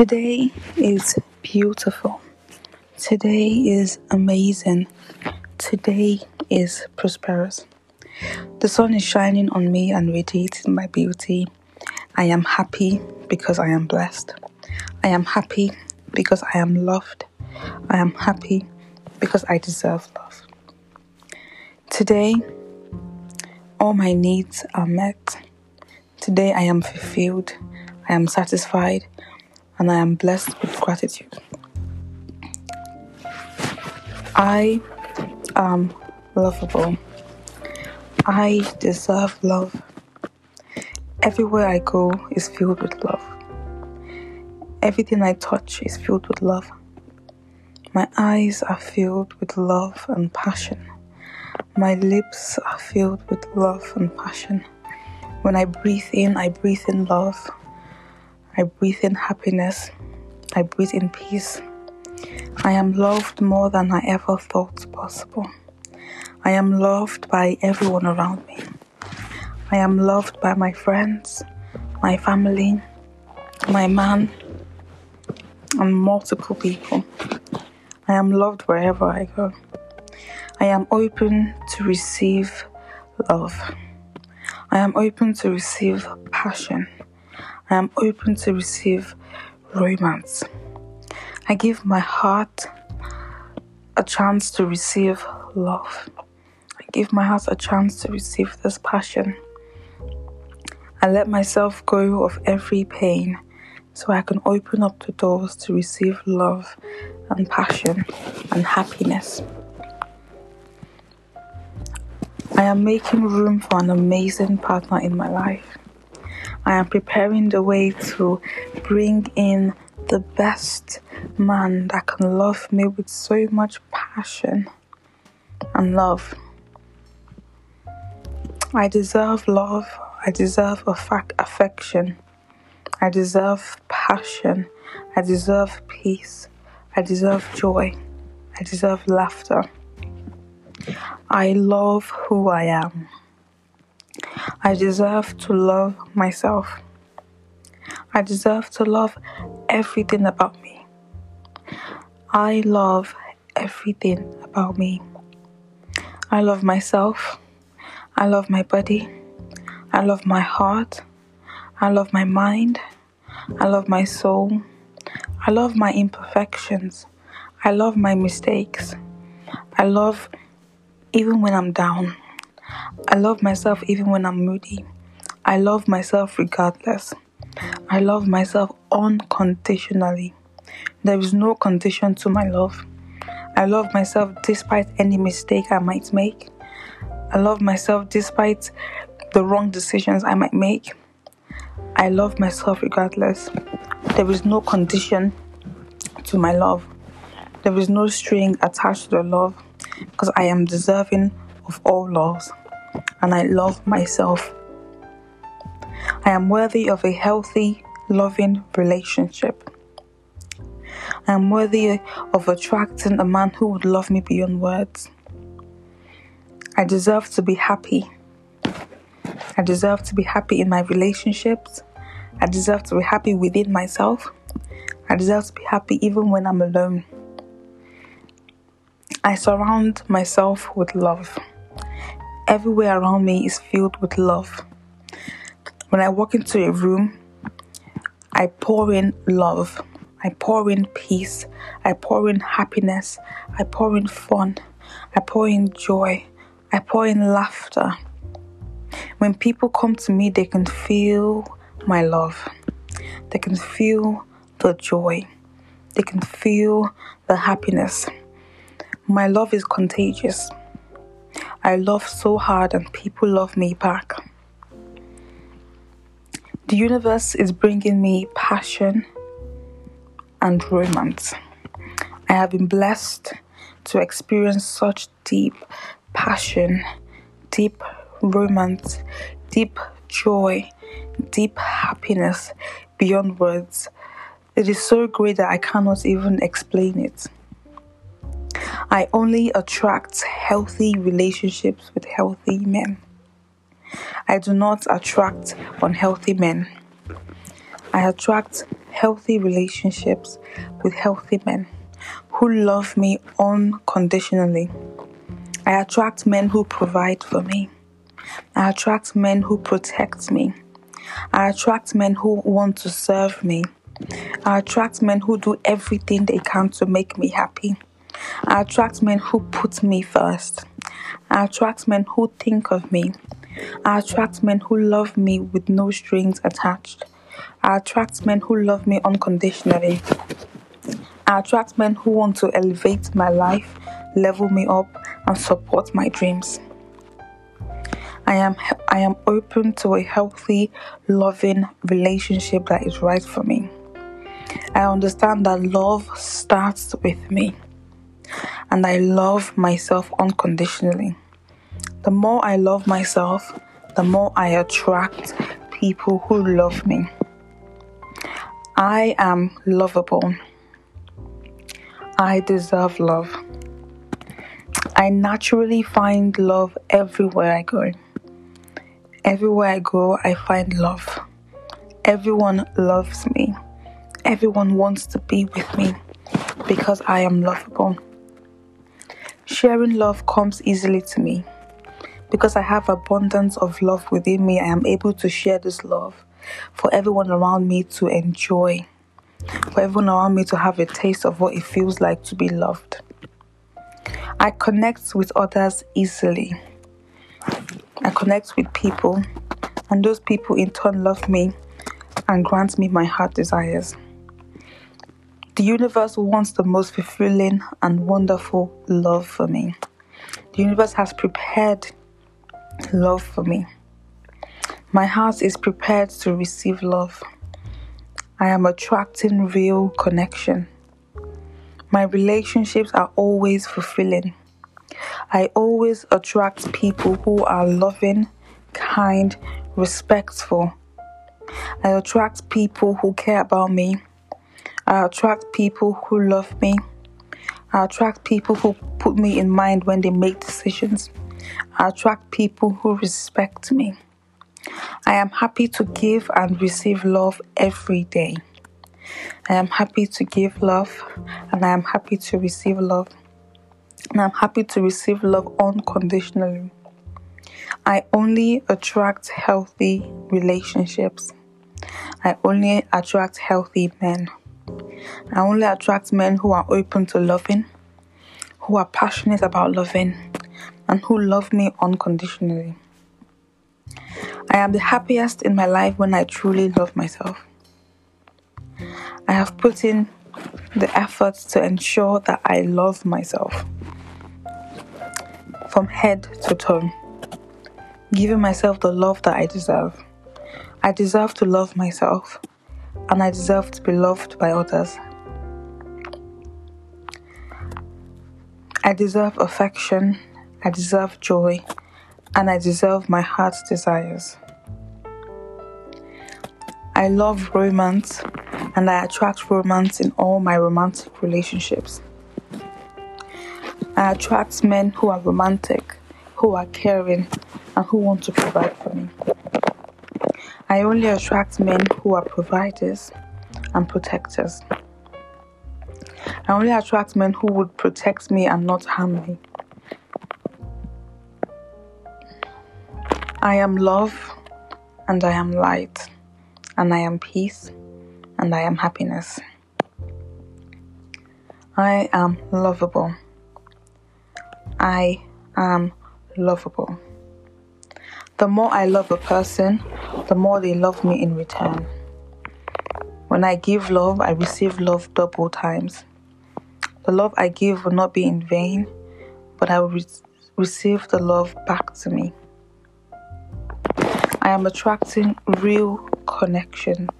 Today is beautiful. Today is amazing. Today is prosperous. The sun is shining on me and radiating my beauty. I am happy because I am blessed. I am happy because I am loved. I am happy because I deserve love. Today, all my needs are met. Today, I am fulfilled. I am satisfied and I am blessed with gratitude. I am lovable. I deserve love. Everywhere I go is filled with love. Everything I touch is filled with love. My eyes are filled with love and passion. My lips are filled with love and passion. When I breathe in, I breathe in love. I breathe in happiness. I breathe in peace. I am loved more than I ever thought possible. I am loved by everyone around me. I am loved by my friends, my family, my man, and multiple people. I am loved wherever I go. I am open to receive love. I am open to receive passion. I am open to receive romance. I give my heart a chance to receive love. I give my heart a chance to receive this passion. I let myself go of every pain so I can open up the doors to receive love and passion and happiness. I am making room for an amazing partner in my life. I am preparing the way to bring in the best man that can love me with so much passion and love. I deserve love. I deserve affection. I deserve passion. I deserve peace. I deserve joy. I deserve laughter. I love who I am. I deserve to love myself. I deserve to love everything about me. I love everything about me. I love myself. I love my body. I love my heart. I love my mind. I love my soul. I love my imperfections. I love my mistakes. I love even when I'm down. I love myself even when I'm moody. I love myself regardless. I love myself unconditionally. There is no condition to my love. I love myself despite any mistake I might make. I love myself despite the wrong decisions I might make. I love myself regardless. There is no condition to my love. There is no string attached to the love because I am deserving of all loves and I love myself. I am worthy of a healthy, loving relationship. I am worthy of attracting a man who would love me beyond words. I deserve to be happy. I deserve to be happy in my relationships. I deserve to be happy within myself. I deserve to be happy even when I'm alone. I surround myself with love. Everywhere around me is filled with love. When I walk into a room, I pour in love. I pour in peace. I pour in happiness. I pour in fun. I pour in joy. I pour in laughter. When people come to me, they can feel my love. They can feel the joy. They can feel the happiness. My love is contagious. I love so hard and people love me back. The universe is bringing me passion and romance. I have been blessed to experience such deep passion, deep romance, deep joy, deep happiness beyond words. It is so great that I cannot even explain it. I only attract healthy relationships with healthy men. I do not attract unhealthy men. I attract healthy relationships with healthy men who love me unconditionally. I attract men who provide for me. I attract men who protect me. I attract men who want to serve me. I attract men who do everything they can to make me happy. I attract men who put me first. I attract men who think of me. I attract men who love me with no strings attached. I attract men who love me unconditionally. I attract men who want to elevate my life, level me up, and support my dreams. I am I am open to a healthy, loving relationship that is right for me. I understand that love starts with me. And I love myself unconditionally. The more I love myself, the more I attract people who love me. I am lovable. I deserve love. I naturally find love everywhere I go. Everywhere I go, I find love. Everyone loves me. Everyone wants to be with me because I am lovable. Sharing love comes easily to me. Because I have abundance of love within me, I am able to share this love for everyone around me to enjoy, for everyone around me to have a taste of what it feels like to be loved. I connect with others easily. I connect with people, and those people in turn love me and grant me my heart desires. The universe wants the most fulfilling and wonderful love for me. The universe has prepared love for me. My heart is prepared to receive love. I am attracting real connection. My relationships are always fulfilling. I always attract people who are loving, kind, respectful. I attract people who care about me. I attract people who love me. I attract people who put me in mind when they make decisions. I attract people who respect me. I am happy to give and receive love every day. I am happy to give love and I am happy to receive love. And I'm happy to receive love unconditionally. I only attract healthy relationships. I only attract healthy men. I only attract men who are open to loving, who are passionate about loving, and who love me unconditionally. I am the happiest in my life when I truly love myself. I have put in the effort to ensure that I love myself from head to toe, giving myself the love that I deserve. I deserve to love myself, and I deserve to be loved by others. I deserve affection, I deserve joy, and I deserve my heart's desires. I love romance, and I attract romance in all my romantic relationships. I attract men who are romantic, who are caring, and who want to provide for me. I only attract men who are providers and protectors. I only attract men who would protect me and not harm me. I am love and I am light and I am peace and I am happiness. I am lovable. I am lovable. The more I love a person, the more they love me in return. When I give love, I receive love double times. The love I give will not be in vain, but I will re- receive the love back to me. I am attracting real connection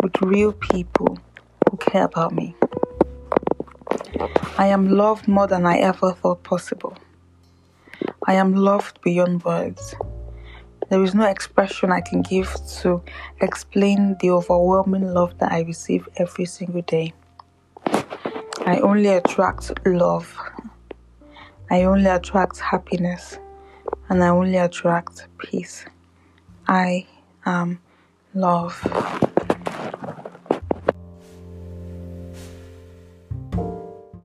with real people who care about me. I am loved more than I ever thought possible. I am loved beyond words. There is no expression I can give to explain the overwhelming love that I receive every single day. I only attract love. I only attract happiness. And I only attract peace. I am love.